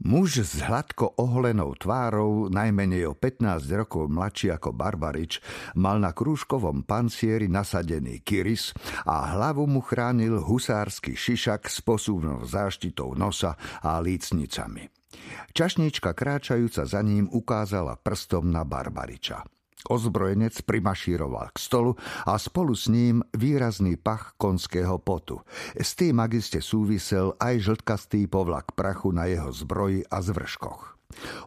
Muž s hladko oholenou tvárou, najmenej o 15 rokov mladší ako Barbarič, mal na krúžkovom pancieri nasadený kiris a hlavu mu chránil husársky šišak s posúvnou záštitou nosa a lícnicami. Čašnička kráčajúca za ním ukázala prstom na Barbariča. Ozbrojenec primašíroval k stolu a spolu s ním výrazný pach konského potu. S tým agiste súvisel aj žltkastý povlak prachu na jeho zbroji a zvrškoch.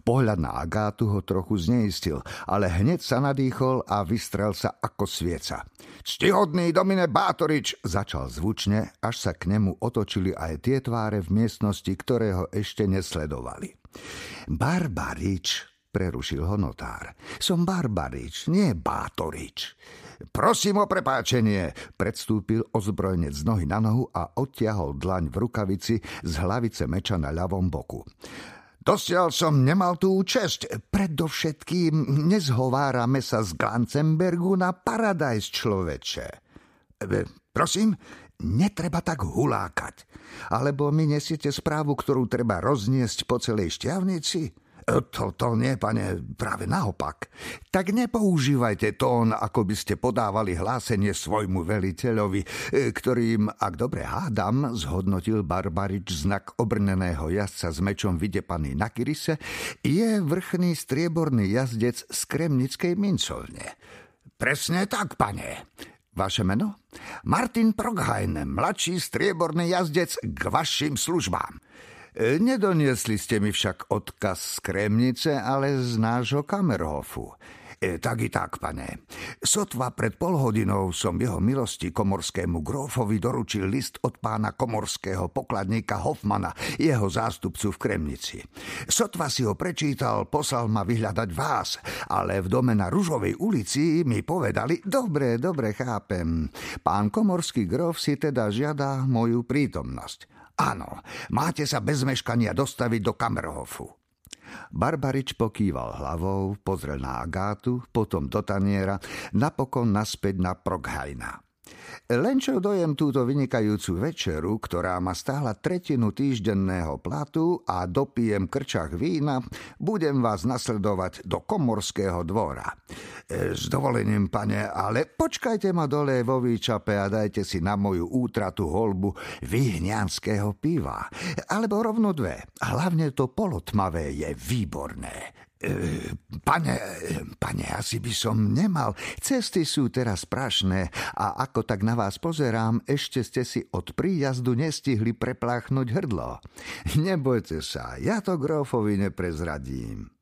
Pohľad na Agátu ho trochu zneistil, ale hneď sa nadýchol a vystrel sa ako svieca. Ctihodný Domine Bátorič, začal zvučne, až sa k nemu otočili aj tie tváre v miestnosti, ktoré ho ešte nesledovali. Barbarič, Prerušil ho notár. Som Barbarič, nie Bátorič. Prosím o prepáčenie, predstúpil ozbrojenec z nohy na nohu a odtiahol dlaň v rukavici z hlavice meča na ľavom boku. Dosiaľ som nemal tú česť. Predovšetkým nezhovárame sa z Glancenbergu na Paradise človeče. E, prosím, netreba tak hulákať. Alebo mi nesiete správu, ktorú treba rozniesť po celej šťavnici? To, to nie, pane, práve naopak. Tak nepoužívajte tón, ako by ste podávali hlásenie svojmu veliteľovi, e, ktorým, ak dobre hádam, zhodnotil Barbarič znak obrneného jazdca s mečom vydepaný na Kirise, je vrchný strieborný jazdec z Kremnickej mincovne. Presne tak, pane. Vaše meno? Martin Proghain, mladší strieborný jazdec k vašim službám. E, nedoniesli ste mi však odkaz z Kremnice, ale z nášho Kamerhofu. E, tak i tak, pane. Sotva pred polhodinou som jeho milosti komorskému grófovi doručil list od pána komorského pokladníka Hoffmana, jeho zástupcu v Kremnici. Sotva si ho prečítal, poslal ma vyhľadať vás, ale v dome na Ružovej ulici mi povedali, dobre, dobre, chápem. Pán komorský gróf si teda žiada moju prítomnosť. Áno, máte sa bez meškania dostaviť do Kamerhofu. Barbarič pokýval hlavou, pozrel na Agátu, potom do taniera, napokon naspäť na Proghajna. Len čo dojem túto vynikajúcu večeru, ktorá ma stála tretinu týždenného platu a dopijem krčach vína, budem vás nasledovať do komorského dvora. E, s dovolením, pane, ale počkajte ma dole vo výčape a dajte si na moju útratu holbu vyhňanského piva. Alebo rovno dve. Hlavne to polotmavé je výborné. Pane, pane, asi by som nemal. Cesty sú teraz prašné a ako tak na vás pozerám, ešte ste si od príjazdu nestihli prepláchnuť hrdlo. Nebojte sa, ja to grófovi neprezradím.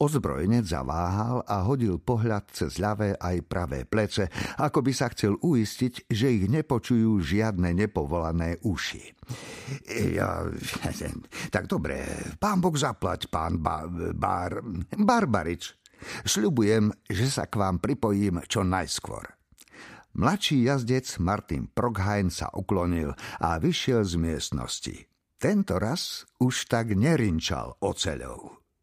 Ozbrojenec zaváhal a hodil pohľad cez ľavé aj pravé plece, ako by sa chcel uistiť, že ich nepočujú žiadne nepovolané uši. Ja, tak dobre, pán Boh zaplať, pán ba, bar, Barbarič. Sľubujem, že sa k vám pripojím čo najskôr. Mladší jazdec Martin Proghain sa uklonil a vyšiel z miestnosti. Tento raz už tak nerinčal oceľov.